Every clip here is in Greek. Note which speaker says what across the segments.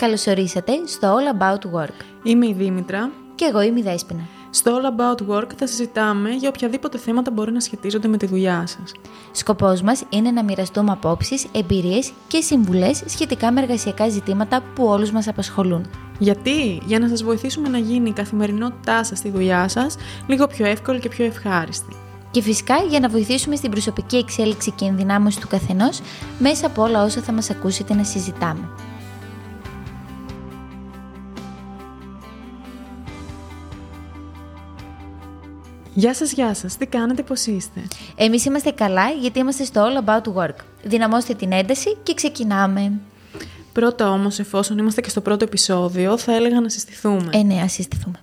Speaker 1: Καλωσορίσατε στο All About Work.
Speaker 2: Είμαι η Δήμητρα.
Speaker 1: Και εγώ είμαι η Δέσποινα.
Speaker 2: Στο All About Work θα συζητάμε για οποιαδήποτε θέματα μπορεί να σχετίζονται με τη δουλειά σας.
Speaker 1: Σκοπός μας είναι να μοιραστούμε απόψεις, εμπειρίες και συμβουλές σχετικά με εργασιακά ζητήματα που όλους μας απασχολούν.
Speaker 2: Γιατί; Για να σας βοηθήσουμε να γίνει η καθημερινότητά σας στη δουλειά σας λίγο πιο εύκολη και πιο ευχάριστη.
Speaker 1: Και φυσικά για να βοηθήσουμε στην προσωπική εξέλιξη και ενδυνάμωση του καθενός μέσα από όλα όσα θα μας ακούσετε να συζητάμε.
Speaker 2: Γεια σας, γεια σας. Τι κάνετε, πώς είστε;
Speaker 1: Εμείς είμαστε καλά γιατί είμαστε στο All About Work. Δυναμώστε την ένταση και ξεκινάμε.
Speaker 2: Πρώτα όμως, εφόσον είμαστε και στο πρώτο επεισόδιο, θα έλεγα να συστηθούμε.
Speaker 1: Ε, ναι, ας συστηθούμε.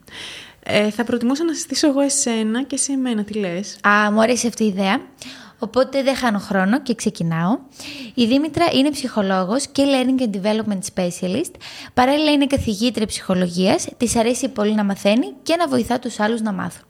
Speaker 2: Ε, θα προτιμούσα να συστήσω εγώ εσένα και εσύ εμένα, τι λες;
Speaker 1: Α, μου αρέσει αυτή η ιδέα. Οπότε δεν χάνω χρόνο και ξεκινάω. Η Δήμητρα είναι ψυχολόγος και Learning and Development Specialist. Παράλληλα είναι καθηγήτρια ψυχολογίας. Της αρέσει πολύ να μαθαίνει και να βοηθά τους άλλους να μάθουν.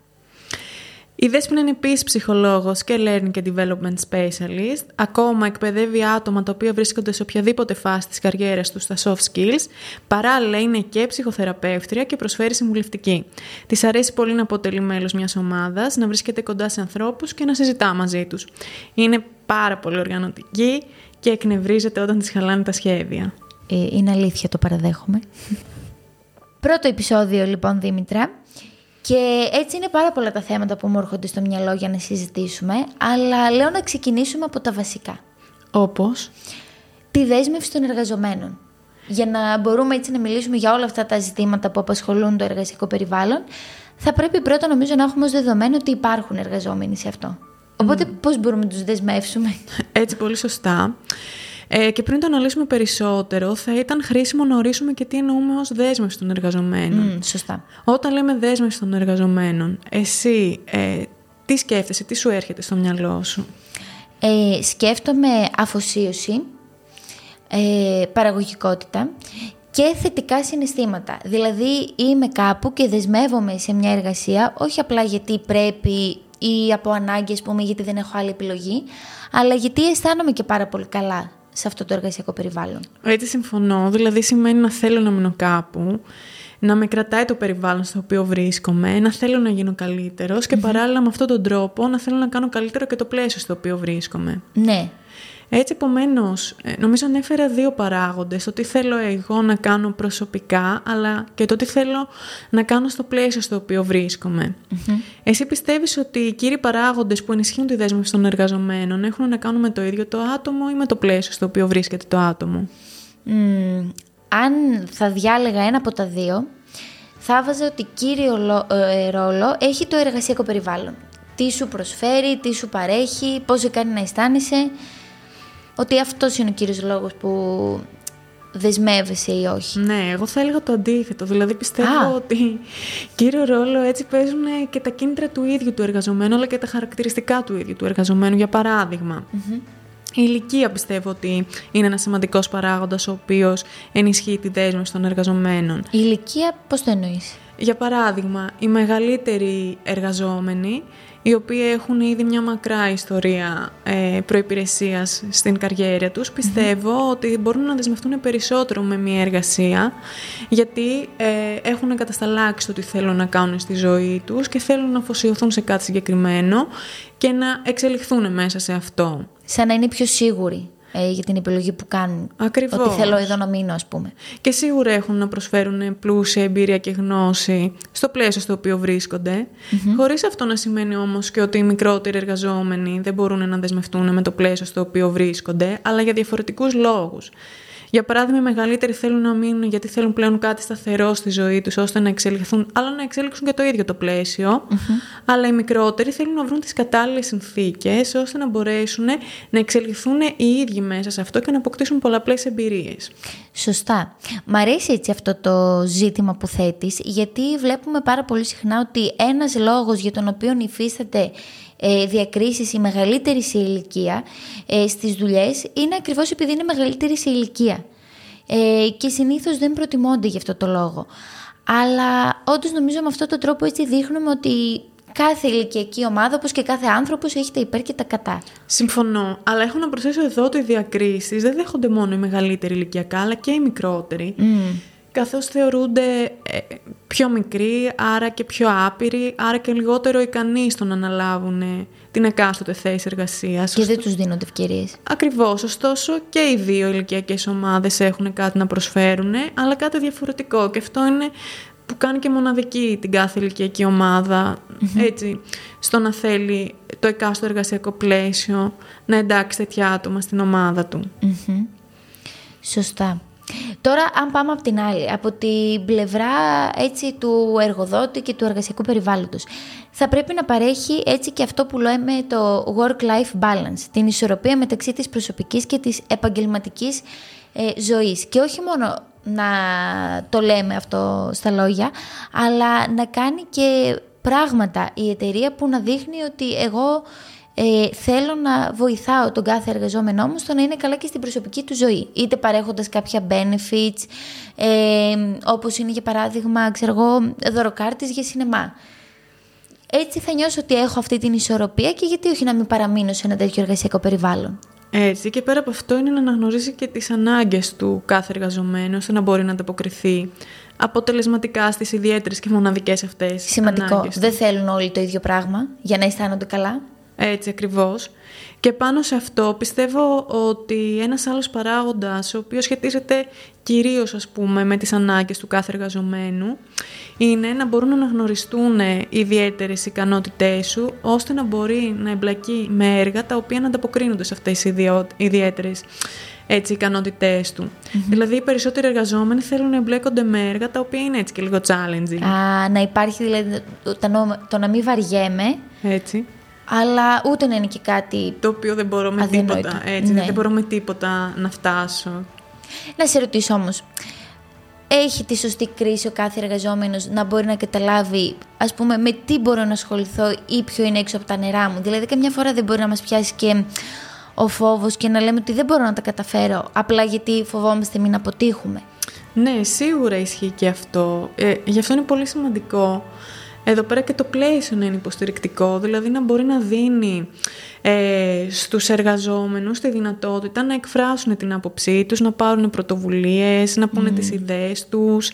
Speaker 2: Η Δέσποινα είναι επίσης ψυχολόγος και learning and development specialist. Ακόμα εκπαιδεύει άτομα τα οποία βρίσκονται σε οποιαδήποτε φάση της καριέρας τους στα soft skills. Παράλληλα είναι και ψυχοθεραπεύτρια και προσφέρει συμβουλευτική. Της αρέσει πολύ να αποτελεί μέλος μιας ομάδας, να βρίσκεται κοντά σε ανθρώπους και να συζητά μαζί τους. Είναι πάρα πολύ οργανωτική και εκνευρίζεται όταν της χαλάνε τα σχέδια.
Speaker 1: Ε, είναι αλήθεια, το παραδέχομαι. Πρώτο επεισόδιο λοιπόν Δήμητρα και έτσι είναι πάρα πολλά τα θέματα που μου έρχονται στο μυαλό για να συζητήσουμε, αλλά λέω να ξεκινήσουμε από τα βασικά.
Speaker 2: Όπως;
Speaker 1: Τη δέσμευση των εργαζομένων. Για να μπορούμε έτσι να μιλήσουμε για όλα αυτά τα ζητήματα που απασχολούν το εργασιακό περιβάλλον, θα πρέπει πρώτα νομίζω να έχουμε ως δεδομένο ότι υπάρχουν εργαζόμενοι σε αυτό. Οπότε mm. πώς μπορούμε να τους δεσμεύσουμε;
Speaker 2: Έτσι πολύ σωστά. Ε, και πριν το αναλύσουμε περισσότερο, θα ήταν χρήσιμο να ορίσουμε και τι εννοούμε ως δέσμευση των εργαζομένων.
Speaker 1: Mm, σωστά.
Speaker 2: Όταν λέμε δέσμευση των εργαζομένων, εσύ ε, τι σκέφτεσαι, τι σου έρχεται στο μυαλό σου;
Speaker 1: Ε, σκέφτομαι αφοσίωση, ε, παραγωγικότητα και θετικά συναισθήματα. Δηλαδή είμαι κάπου και δεσμεύομαι σε μια εργασία, όχι απλά γιατί πρέπει ή από ανάγκη, πούμε, γιατί δεν έχω άλλη επιλογή, αλλά γιατί αισθάνομαι και πάρα πολύ καλά σε αυτό το εργασιακό περιβάλλον.
Speaker 2: Έτσι συμφωνώ. Δηλαδή σημαίνει να θέλω να μείνω κάπου, να με κρατάει το περιβάλλον στο οποίο βρίσκομαι, να θέλω να γίνω και παράλληλα με αυτόν τον τρόπο να θέλω να κάνω καλύτερο και το πλαίσιο στο οποίο βρίσκομαι.
Speaker 1: Ναι.
Speaker 2: Έτσι, επομένως, ε, νομίζω ανέφερα δύο παράγοντες, το τι θέλω εγώ να κάνω προσωπικά, αλλά και το τι θέλω να κάνω στο πλαίσιο στο οποίο Εσύ πιστεύεις ότι οι κύριοι παράγοντες που ενισχύουν τη δέσμευση των εργαζομένων έχουν να κάνουν με το ίδιο το άτομο ή με το πλαίσιο στο οποίο βρίσκεται το άτομο;
Speaker 1: αν θα διάλεγα ένα από τα δύο, θα βάζα ότι κύριο ε, ρόλο έχει το εργασιακό περιβάλλον. Τι σου προσφέρει, τι σου παρέχει, πώς σε κάνει να αισθάνεσαι ότι αυτός είναι ο κύριος λόγος που δεσμεύεσαι ή όχι.
Speaker 2: Ναι, εγώ θα έλεγα το αντίθετο. Δηλαδή πιστεύω ότι κύριο ρόλο έτσι παίζουν και τα κίνητρα του ίδιου του εργαζομένου, αλλά και τα χαρακτηριστικά του ίδιου του εργαζομένου. Για παραδειγμα η ηλικία πιστεύω ότι είναι ένας σημαντικός παράγοντας ο οποίος ενισχύει τη δέσμευση των εργαζομένων.
Speaker 1: Η ηλικία, πώς το εννοείς;
Speaker 2: Για παράδειγμα, οι μεγαλύτεροι εργαζόμενοι οι οποίοι έχουν ήδη μια μακρά ιστορία ε, προϋπηρεσίας στην καριέρα τους, πιστευω ότι μπορούν να δεσμευτούν περισσότερο με μια εργασία, γιατί ε, έχουν κατασταλάξει το τι θέλουν να κάνουν στη ζωή τους και θέλουν να αφοσιωθούν σε κάτι συγκεκριμένο και να εξελιχθούν μέσα σε αυτό.
Speaker 1: Σαν να είναι πιο σίγουροι ε, για την επιλογή που κάνουν.
Speaker 2: Ακριβώς.
Speaker 1: Ότι θέλω εδώ να μείνω, ας πούμε.
Speaker 2: Και σίγουρα έχουν να προσφέρουν πλούσια εμπειρία και γνώση στο πλαίσιο στο οποίο βρίσκονται. Mm-hmm. Χωρίς αυτό να σημαίνει όμως και ότι οι μικρότεροι εργαζόμενοι δεν μπορούν να δεσμευτούν με το πλαίσιο στο οποίο βρίσκονται, αλλά για διαφορετικούς λόγους. Για παράδειγμα, οι μεγαλύτεροι θέλουν να μείνουν γιατί θέλουν πλέον κάτι σταθερό στη ζωή τους, ώστε να εξελιχθούν, αλλά να εξέλιξουν και το ίδιο το πλαίσιο. Αλλά οι μικρότεροι θέλουν να βρουν τις κατάλληλες συνθήκες, ώστε να μπορέσουν να εξελιχθούν οι ίδιοι μέσα σε αυτό και να αποκτήσουν πολλαπλές εμπειρίες.
Speaker 1: Σωστά. Μ' αρέσει έτσι αυτό το ζήτημα που θέτεις, γιατί βλέπουμε πάρα πολύ συχνά ότι ένας λόγος για τον οποίο υφίσταται ε, διακρίσεις η μεγαλύτερη σε ηλικία ε, στις δουλειές είναι ακριβώς επειδή είναι μεγαλύτερη σε ηλικία. Ε, και συνήθως δεν προτιμώνται γι' αυτό το λόγο. Αλλά όντως νομίζω με αυτόν τον τρόπο έτσι δείχνουμε ότι κάθε ηλικιακή ομάδα, όπως και κάθε άνθρωπος, έχει τα υπέρ και τα κατά.
Speaker 2: Συμφωνώ, αλλά έχω να προσθέσω εδώ ότι οι διακρίσεις δεν δέχονται μόνο οι μεγαλύτεροι ηλικιακά, αλλά και οι μικρότεροι. Mm. Καθώς θεωρούνται ε, πιο μικροί, άρα και πιο άπειροι, άρα και λιγότερο ικανοί στο να αναλάβουν την εκάστοτε θέση εργασίας.
Speaker 1: Και δεν τους δίνονται ευκαιρίες.
Speaker 2: Ακριβώς. Ωστόσο και οι δύο ηλικιακές ομάδες έχουν κάτι να προσφέρουν, αλλά κάτι διαφορετικό. Και αυτό είναι που κάνει και μοναδική την κάθε ηλικιακή έτσι, στο να θέλει το εκάστοτε εργασιακό πλαίσιο να εντάξει τέτοια άτομα στην ομάδα του.
Speaker 1: Σωστά. Τώρα, αν πάμε από την άλλη, από την πλευρά έτσι, του εργοδότη και του εργασιακού περιβάλλοντος, θα πρέπει να παρέχει έτσι και αυτό που λέμε το work-life balance, την ισορροπία μεταξύ της προσωπικής και της επαγγελματικής ε, ζωής. Και όχι μόνο να το λέμε αυτό στα λόγια, αλλά να κάνει και πράγματα η εταιρεία που να δείχνει ότι εγώ ε, θέλω να βοηθάω τον κάθε εργαζόμενό μου στο να είναι καλά και στην προσωπική του ζωή. Είτε παρέχοντας κάποια benefits, ε, όπως είναι για παράδειγμα, ξέρω εγώ, δωροκάρτης για σινεμά. Έτσι θα νιώσω ότι έχω αυτή την ισορροπία και γιατί όχι να μην παραμείνω σε ένα τέτοιο εργασιακό περιβάλλον.
Speaker 2: Έτσι και πέρα από αυτό είναι να αναγνωρίσει και τις ανάγκες του κάθε εργαζομένου ώστε να μπορεί να ανταποκριθεί αποτελεσματικά στις ιδιαίτερες και μοναδικές αυτές
Speaker 1: Σημαντικό. Δεν θέλουν όλοι το ίδιο πράγμα για να αισθάνονται καλά;
Speaker 2: Έτσι ακριβώς. Και πάνω σε αυτό πιστεύω ότι ένας άλλος παράγοντας, ο οποίος σχετίζεται κυρίως ας πούμε με τις ανάγκες του κάθε εργαζομένου, είναι να μπορούν να αναγνωριστούν οι ιδιαίτερες ικανότητές σου, ώστε να μπορεί να εμπλακεί με έργα τα οποία να ανταποκρίνονται σε αυτές τις ιδιαίτερες έτσι, ικανότητές του. Δηλαδή, οι περισσότεροι εργαζόμενοι θέλουν να εμπλέκονται με έργα τα οποία είναι έτσι και λίγο challenging.
Speaker 1: Α, να υπάρχει δηλαδή το, το να μην βαριέμαι.
Speaker 2: Έτσι
Speaker 1: αλλά ούτε να είναι και κάτι.
Speaker 2: Το οποίο δεν μπορώ με τίποτα. Έτσι, ναι. Δεν μπορώ με τίποτα να φτάσω.
Speaker 1: Να σε ρωτήσω όμως. Έχει τη σωστή κρίση ο κάθε εργαζόμενος να μπορεί να καταλάβει ας πούμε με τι μπορώ να ασχοληθώ ή ποιο είναι έξω από τα νερά μου; Δηλαδή καμιά φορά δεν μπορεί να μας πιάσει και ο φόβος και να λέμε ότι δεν μπορώ να τα καταφέρω απλά γιατί φοβόμαστε μην αποτύχουμε.
Speaker 2: Ναι, σίγουρα ισχύει και αυτό. Ε, γι' αυτό είναι πολύ σημαντικό εδώ πέρα και το πλαίσιο να είναι υποστηρικτικό, δηλαδή να μπορεί να δίνει ε, στους εργαζόμενους τη δυνατότητα να εκφράσουν την άποψή τους, να πάρουν πρωτοβουλίες, να πούνε mm. τις ιδέες τους.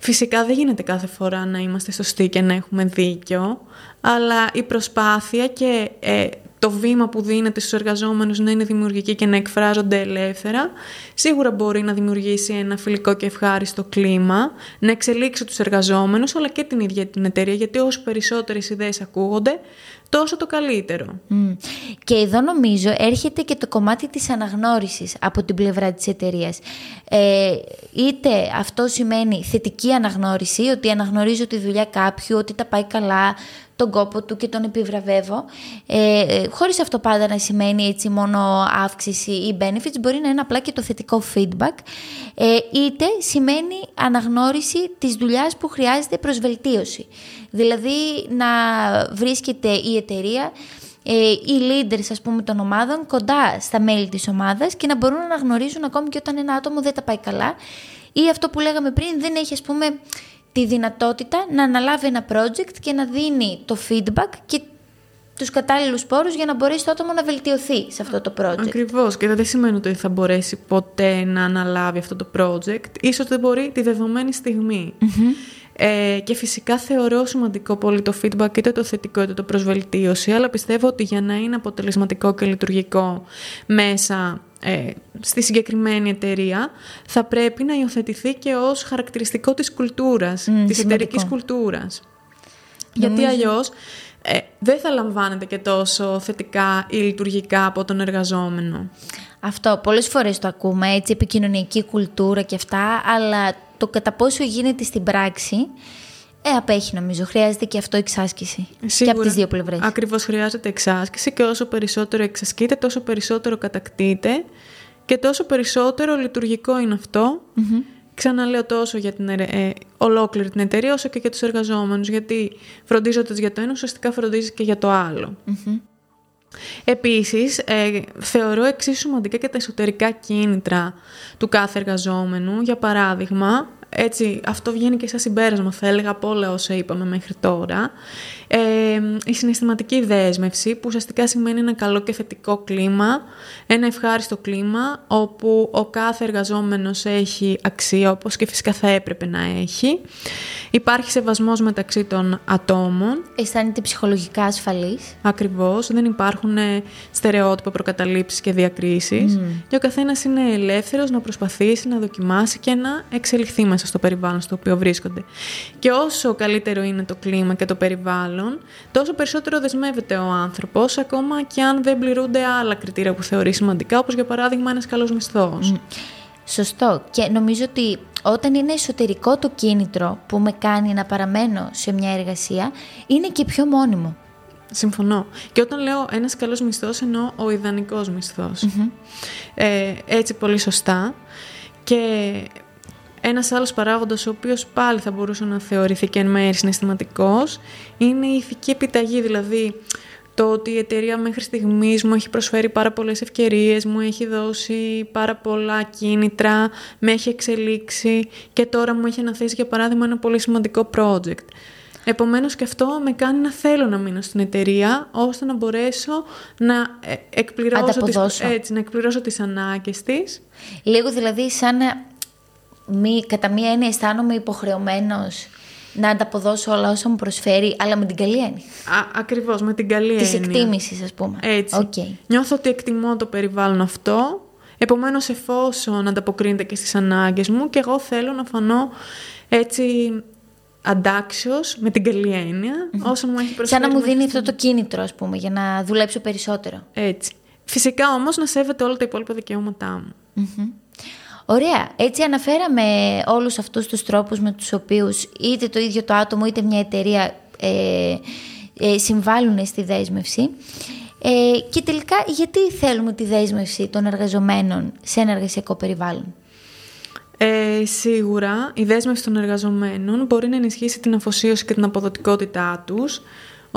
Speaker 2: Φυσικά δεν γίνεται κάθε φορά να είμαστε σωστοί και να έχουμε δίκιο, αλλά η προσπάθεια και ε, το βήμα που δίνεται στους εργαζόμενους να είναι δημιουργική και να εκφράζονται ελεύθερα, σίγουρα μπορεί να δημιουργήσει ένα φιλικό και ευχάριστο κλίμα, να εξελίξει τους εργαζόμενους αλλά και την ίδια την εταιρεία, γιατί όσο περισσότερες ιδέες ακούγονται, τόσο το καλύτερο.
Speaker 1: Και εδώ νομίζω έρχεται και το κομμάτι της αναγνώρισης από την πλευρά της εταιρείας. Ε, είτε αυτό σημαίνει θετική αναγνώριση, ότι αναγνωρίζω τη δουλειά κάποιου, ότι τα πάει καλά, τον κόπο του και τον επιβραβεύω. Ε, ε, χωρίς αυτό πάντα να σημαίνει έτσι μόνο αύξηση ή benefits, μπορεί να είναι απλά και το θετικό feedback, ε, είτε σημαίνει αναγνώριση της δουλειάς που χρειάζεται προσβελτίωση. Δηλαδή να βρίσκεται η εταιρεία ε, οι leaders ας πούμε των ομάδων κοντά στα μέλη της ομάδας και να μπορούν να αναγνωρίζουν ακόμη και όταν ένα άτομο δεν τα πάει καλά ή αυτό που λέγαμε πριν δεν έχει ας πούμε τη δυνατότητα να αναλάβει ένα project και να δίνει το feedback και τους κατάλληλους πόρους για να μπορέσει το άτομο να βελτιωθεί σε αυτό το project.
Speaker 2: Ακριβώς και δεν σημαίνει ότι θα μπορέσει ποτέ να αναλάβει αυτό το project. Ίσως δεν μπορεί τη δεδομένη Ε, και φυσικά θεωρώ σημαντικό πολύ το feedback είτε το θετικό είτε το προσβελτίωση αλλά πιστεύω ότι για να είναι αποτελεσματικό και λειτουργικό μέσα ε, στη συγκεκριμένη εταιρεία θα πρέπει να υιοθετηθεί και ως χαρακτηριστικό της κουλτούρας, mm, της εταιρικής κουλτούρας. Γιατί αλλιώς ε, δεν θα λαμβάνεται και τόσο θετικά ή λειτουργικά από τον εργαζόμενο.
Speaker 1: Αυτό πολλές φορές το ακούμε, έτσι, επικοινωνιακή κουλτούρα και αυτά, αλλά το κατά πόσο γίνεται στην πράξη ε, απέχει νομίζω. Χρειάζεται και αυτό εξάσκηση. Σίγουρα. Και από τις δύο πλευρές.
Speaker 2: Ακριβώς χρειάζεται εξάσκηση και όσο περισσότερο εξασκείται, τόσο περισσότερο κατακτείται και τόσο περισσότερο λειτουργικό είναι αυτό. Mm-hmm. Ξαναλέω τόσο για την ε, ολόκληρη την εταιρεία, όσο και για τους εργαζόμενους. Γιατί φροντίζοντας για το ένα, ουσιαστικά φροντίζεις και για το άλλο. Mm-hmm. Επίσης, ε, θεωρώ εξίσου σημαντικά και τα εσωτερικά κίνητρα του κάθε εργαζόμενου. Για παράδειγμα, έτσι, αυτό βγαίνει και σαν συμπέρασμα, θα έλεγα, από όλα όσα είπαμε μέχρι τώρα. Ε, η συναισθηματική δέσμευση, που ουσιαστικά σημαίνει ένα καλό και θετικό κλίμα, ένα ευχάριστο κλίμα, όπου ο κάθε εργαζόμενος έχει αξία, όπως και φυσικά θα έπρεπε να έχει. Υπάρχει σεβασμός μεταξύ των ατόμων.
Speaker 1: Αισθάνεται ψυχολογικά ασφαλής.
Speaker 2: Ακριβώς, δεν υπάρχουν ε, στερεότυπα προκαταλήψεις και διακρίσεις. Και ο καθένας είναι ελεύθερος να προσπαθήσει, να δοκιμάσει και να εξελιχθεί μέσα στο περιβάλλον στο οποίο βρίσκονται. Και όσο καλύτερο είναι το κλίμα και το περιβάλλον, τόσο περισσότερο δεσμεύεται ο άνθρωπος, ακόμα και αν δεν πληρούνται άλλα κριτήρια που θεωρεί σημαντικά, όπως για παράδειγμα ένας καλός μισθός.
Speaker 1: Σωστό. Και νομίζω ότι όταν είναι εσωτερικό το κίνητρο που με κάνει να παραμένω σε μια εργασία, είναι και πιο μόνιμο.
Speaker 2: Συμφωνώ. Και όταν λέω ένας καλός μισθός, εννοώ ο ιδανικός Ε, έτσι πολύ σωστά. Και ένας άλλος παράγοντας, ο οποίος πάλι θα μπορούσε να θεωρηθεί και εν μέρει συναισθηματικός, είναι η ηθική επιταγή, δηλαδή το ότι η εταιρεία μέχρι στιγμής μου έχει προσφέρει πάρα πολλές ευκαιρίες, μου έχει δώσει πάρα πολλά κίνητρα, με έχει εξελίξει και τώρα μου έχει αναθέσει για παράδειγμα ένα πολύ σημαντικό project. Επομένως και αυτό με κάνει να θέλω να μείνω στην εταιρεία ώστε να μπορέσω να ε, εκπληρώσω, τις, έτσι, να εκπληρώσω τις ανάγκες της.
Speaker 1: Λίγο δηλαδή σαν να μη, κατά μία έννοια αισθάνομαι υποχρεωμένος να ανταποδώσω όλα όσα μου προσφέρει, αλλά με την καλή έννοια.
Speaker 2: Α, ακριβώς, με την καλή
Speaker 1: έννοια. Της εκτίμησης, ας πούμε.
Speaker 2: Έτσι. Okay. Νιώθω ότι εκτιμώ το περιβάλλον αυτό, επομένως εφόσον ανταποκρίνεται και στις ανάγκες μου και εγώ θέλω να φανώ έτσι αντάξιος με την καλή έννοια, όσο μου έχει προσφέρει.
Speaker 1: Σαν να μου δίνει αυτό το κίνητρο, ας πούμε, για να δουλέψω περισσότερο.
Speaker 2: Έτσι. Φυσικά όμως να σέβεται όλα τα υπόλοιπα δικαιώματά μου.
Speaker 1: Ωραία. Έτσι αναφέραμε όλους αυτούς τους τρόπους με τους οποίους είτε το ίδιο το άτομο είτε μια εταιρεία ε, ε, συμβάλλουν στη δέσμευση. Ε, και τελικά γιατί θέλουμε τη δέσμευση των εργαζομένων σε ένα εργασιακό περιβάλλον;
Speaker 2: Ε, σίγουρα η δέσμευση των εργαζομένων μπορεί να ενισχύσει την αφοσίωση και την αποδοτικότητά τους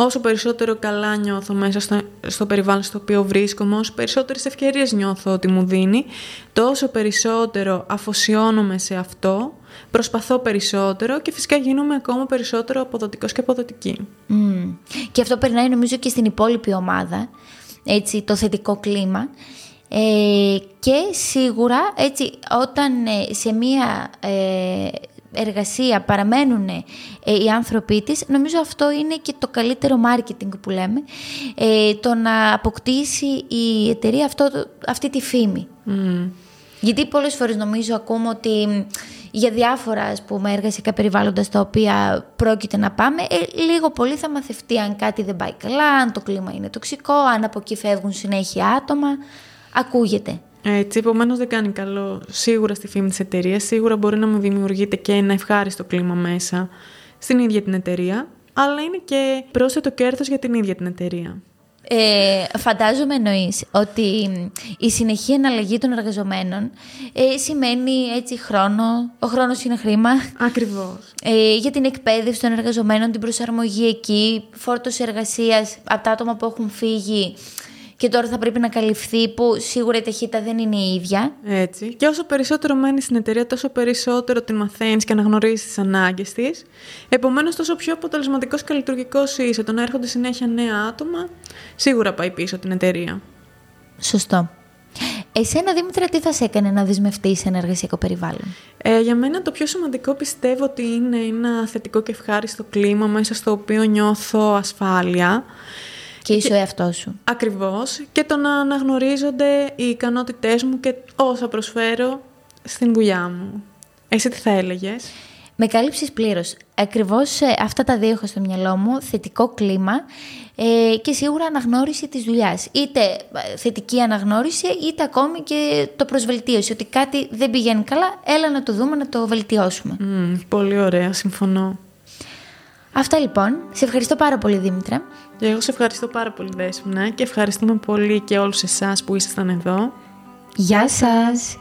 Speaker 2: Όσο περισσότερο καλά νιώθω μέσα στο, στο περιβάλλον στο οποίο βρίσκομαι, όσο περισσότερες ευκαιρίες νιώθω ότι μου δίνει, τόσο περισσότερο αφοσιώνομαι σε αυτό, προσπαθώ περισσότερο και φυσικά γίνομαι ακόμα περισσότερο αποδοτικός και αποδοτική.
Speaker 1: Και αυτό περνάει νομίζω και στην υπόλοιπη ομάδα, έτσι, το θετικό κλίμα. Ε, και σίγουρα έτσι όταν ε, σε μία ε, εργασία παραμένουν ε, οι άνθρωποι της, νομίζω αυτό είναι και το καλύτερο marketing που λέμε, ε, το να αποκτήσει η εταιρεία αυτό, αυτή τη φήμη. Γιατί πολλές φορές νομίζω ακούμε ότι για διάφορα ας πούμε, εργασιακά περιβάλλοντα στα οποία πρόκειται να πάμε, ε, λίγο πολύ θα μαθευτεί αν κάτι δεν πάει καλά, αν το κλίμα είναι τοξικό, αν από εκεί φεύγουν συνέχεια άτομα. Ακούγεται.
Speaker 2: Έτσι, επομένως δεν κάνει καλό σίγουρα στη φήμη της εταιρείας. Σίγουρα μπορεί να μου δημιουργείται και ένα ευχάριστο κλίμα μέσα στην ίδια την εταιρεία, αλλά είναι και πρόσθετο κέρδος για την ίδια την εταιρεία.
Speaker 1: Ε, φαντάζομαι εννοείς ότι η συνεχή εναλλαγή των εργαζομένων ε, σημαίνει έτσι χρόνο. Ο χρόνος είναι χρήμα.
Speaker 2: Ακριβώς.
Speaker 1: Ε, για την εκπαίδευση των εργαζομένων, την προσαρμογή εκεί, φόρτο εργασίας από τα άτομα που έχουν φύγει και τώρα θα πρέπει να καλυφθεί, που σίγουρα η ταχύτητα δεν είναι η ίδια.
Speaker 2: Έτσι. Και όσο περισσότερο μένεις στην εταιρεία, τόσο περισσότερο την μαθαίνεις και αναγνωρίζεις τις ανάγκες της. Επομένως, τόσο πιο αποτελεσματικός και λειτουργικός είσαι. Το να έρχονται συνέχεια νέα άτομα, σίγουρα πάει πίσω την εταιρεία.
Speaker 1: Σωστό. Εσένα, Δήμητρα, τι θα σε έκανε να δεσμευτείς σε ένα εργασιακό περιβάλλον;
Speaker 2: Ε, για μένα το πιο σημαντικό πιστεύω ότι είναι ένα θετικό και ευχάριστο κλίμα μέσα στο οποίο νιώθω ασφάλεια.
Speaker 1: Και είσαι ο εαυτός σου.
Speaker 2: Ακριβώς. Και το να αναγνωρίζονται οι ικανότητές μου και όσα προσφέρω στην δουλειά μου. Εσύ τι θα έλεγες;
Speaker 1: Με κάλυψες πλήρως. Ακριβώς ε, αυτά τα δύο έχω στο μυαλό μου. Θετικό κλίμα ε, και σίγουρα αναγνώριση της δουλειάς. Είτε ε, θετική αναγνώριση, είτε ακόμη και το προσβελτίωση. Ότι κάτι δεν πηγαίνει καλά, έλα να το δούμε, να το βελτιώσουμε.
Speaker 2: πολύ ωραία, συμφωνώ.
Speaker 1: Αυτά λοιπόν. Σε ευχαριστώ πάρα πολύ, Δήμητρα.
Speaker 2: Εγώ σε ευχαριστώ πάρα πολύ, Δέσποινα, και ευχαριστούμε πολύ και όλους εσάς που ήσασταν εδώ.
Speaker 1: Γεια σας!